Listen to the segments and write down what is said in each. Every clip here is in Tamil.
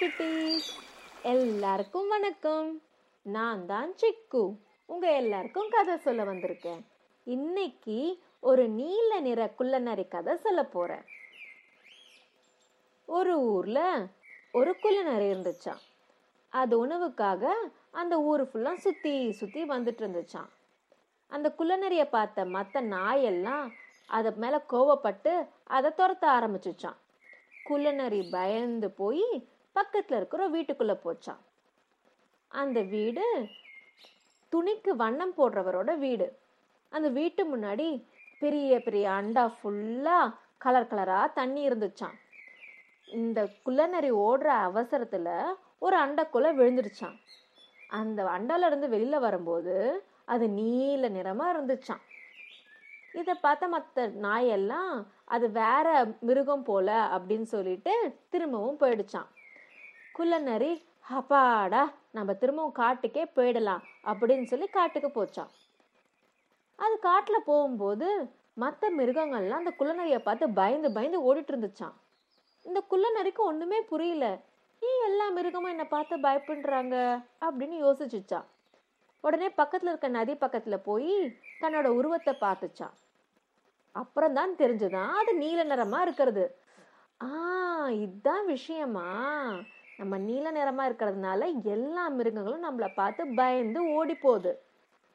குட்டீஸ் எல்லாருக்கும் வணக்கம். நான் தான் சிக்கு. உங்க எல்லாருக்கும் கதை சொல்ல வந்திருக்கேன். இன்னைக்கு ஒரு நீல நிற குள்ளநரி கதை சொல்ல போறேன். ஒரு ஊர்ல ஒரு குள்ளநரி இருந்துச்சாம். அது உணவுக்காக அந்த ஊர் ஃபுல்லாக சுத்தி சுத்தி வந்துட்டு இருந்துச்சான் அந்த குள்ளநரியை பார்த்த மற்ற நாயெல்லாம் அது மேலே கோவப்பட்டு அதை துரத்த ஆரம்பிச்சிச்சான் குள்ளநரி பயந்து போய் பக்கத்துல இருக்கிற வீட்டுக்குள்ள போச்சான் அந்த வீடு துணிக்கு வண்ணம் போடுறவரோட வீடு. அந்த வீட்டு முன்னாடி பெரிய பெரிய அண்டா ஃபுல்லா கலர் கலரா தண்ணி இருந்துச்சான் இந்த குள்ளநரி ஓடுற அவசரத்துல ஒரு அண்டைக்குள்ள விழுந்துருச்சான் அந்த அண்டால இருந்து வெளியில வரும்போது அது நீல நிறமா இருந்துச்சான் இதை பார்த்த மற்ற நாயெல்லாம் அது வேற மிருகம் போல அப்படின்னு சொல்லிட்டு திரும்பவும் போயிடுச்சான் குள்ளநரி அப்பாடா நம்ம திரும்பவும் காட்டுக்கே போயிடலாம் அப்படின்னு சொல்லி காட்டுக்கு போச்சான் அது காட்டுல போகும்போது மற்ற மிருகங்கள்லாம் அந்த குள்ளநரியை பார்த்து பயந்து பயந்து ஓடிட்டு இருந்துச்சான் இந்த குள்ளநரிக்கு ஒண்ணுமே புரியல. ஏன் எல்லா மிருகமும் என்னை பார்த்து பயப்படுறாங்க அப்படின்னு யோசிச்சுச்சான் உடனே பக்கத்துல இருக்க நதி பக்கத்துல போய் தன்னோட உருவத்தை பார்த்துச்சான் அப்புறம் தான் தெரிஞ்சுதான் அது நீல நிறமா இருக்கிறது. ஆ இதுதான் விஷயமா? நம்ம நீல நிறமாக இருக்கிறதுனால எல்லா மிருகங்களும் நம்மளை பார்த்து பயந்து ஓடி போகுது.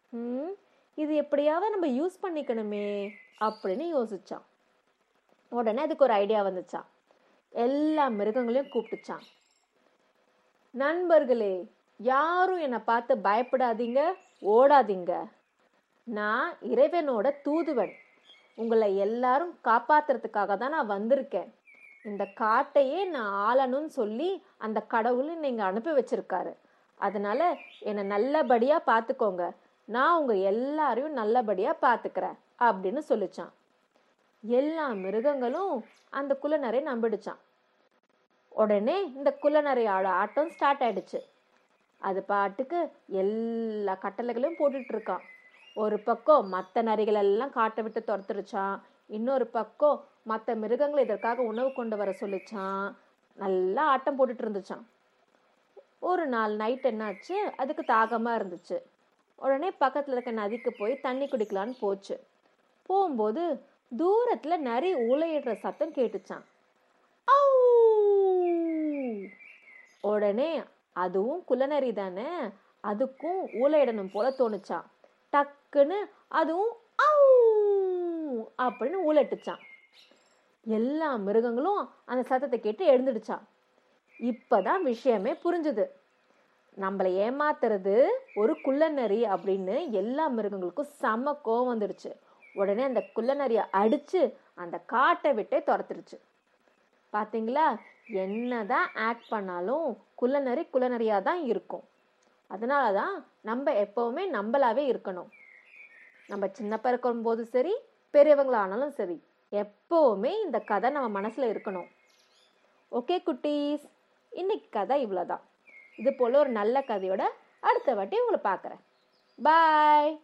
ம் இது எப்படியாவது நம்ம யூஸ் பண்ணிக்கணுமே அப்படின்னு யோசிச்சான். உடனே அதுக்கு ஒரு ஐடியா வந்துச்சான். எல்லா மிருகங்களையும் கூப்பிட்டுச்சான். நண்பர்களே யாரும் என்னை பார்த்து பயப்படாதீங்க ஓடாதீங்க. நான் இறைவனோட தூதுவன். உங்களை எல்லாரும் காப்பாத்துறதுக்காக தான் நான் வந்திருக்கேன். இந்த காட்டையே நான் ஆளணும்னு சொல்லி அந்த கடவுள் நீங்கள் அனுப்பி வச்சிருக்காரு. அதனால என்னை நல்லபடியாக பார்த்துக்கோங்க நான் உங்கள் எல்லாரையும் நல்லபடியாக பார்த்துக்கிறேன் அப்படின்னு சொல்லிச்சான். எல்லா மிருகங்களும் அந்த குலநரை நம்பிடுச்சான். உடனே இந்த குள்ளநரையோட ஆட்டம் ஸ்டார்ட் ஆயிடுச்சு. அது பாட்டுக்கு எல்லா கட்டளைகளையும் போட்டுட்டு இருக்கான். ஒரு பக்கம் மற்ற நரிகளெல்லாம் காட்டை விட்டு துரத்துருச்சான். இன்னொரு பக்கம் மற்ற மிருகங்களை இதற்காக உணவு கொண்டு வர சொல்லிச்சான். நல்லா ஆட்டம் போட்டுட்டு இருந்துச்சான். ஒரு நாள் நைட் என்னாச்சு? அதுக்கு தாகமாக இருந்துச்சு. உடனே பக்கத்தில் இருக்க நதிக்கு போய் தண்ணி குடிக்கலான்னு போச்சு. போகும்போது தூரத்தில் நிறைய ஊளையிடுற சத்தம் கேட்டுச்சான். உடனே அதுவும் குலநரி தானே? அதுக்கும் ஊழையிடணும் போல தோணுச்சான் டக்குன்னு அதுவும் அப்படின்னு ஊலட்டுச்சான் எல்லா மிருகங்களும் அந்த சத்தத்தை கேட்டு எழுந்துடுச்சான் இப்போதான் விஷயமே புரிஞ்சுது. நம்மளை ஏமாத்துறது ஒரு குள்ளநரி அப்படின்னு எல்லா மிருகங்களுக்கும் செம கோவம் வந்துடுச்சு. உடனே அந்த குள்ளநரியை அடித்து அந்த காட்டை விட்டே துரத்துருச்சு பார்த்தீங்களா என்னதான் ஆக்ட் பண்ணாலும் குள்ளநரி குள்ளநரியாக தான் இருக்கும். அதனால தான் நம்ம எப்போவுமே நம்மளாவே இருக்கணும். நம்ம சின்னப்ப இருக்கும் போது சரி பெரியவங்களானாலும் சரி. எப்போவுமே இந்த கதை நம்ம மனசில் இருக்கணும். ஓகே குட்டீஸ்? இன்னைக்கு கதை இவ்வளோதான் இது போல் ஒரு நல்ல கதையோட அடுத்த வாட்டி உங்களை பார்க்குறேன். பாய்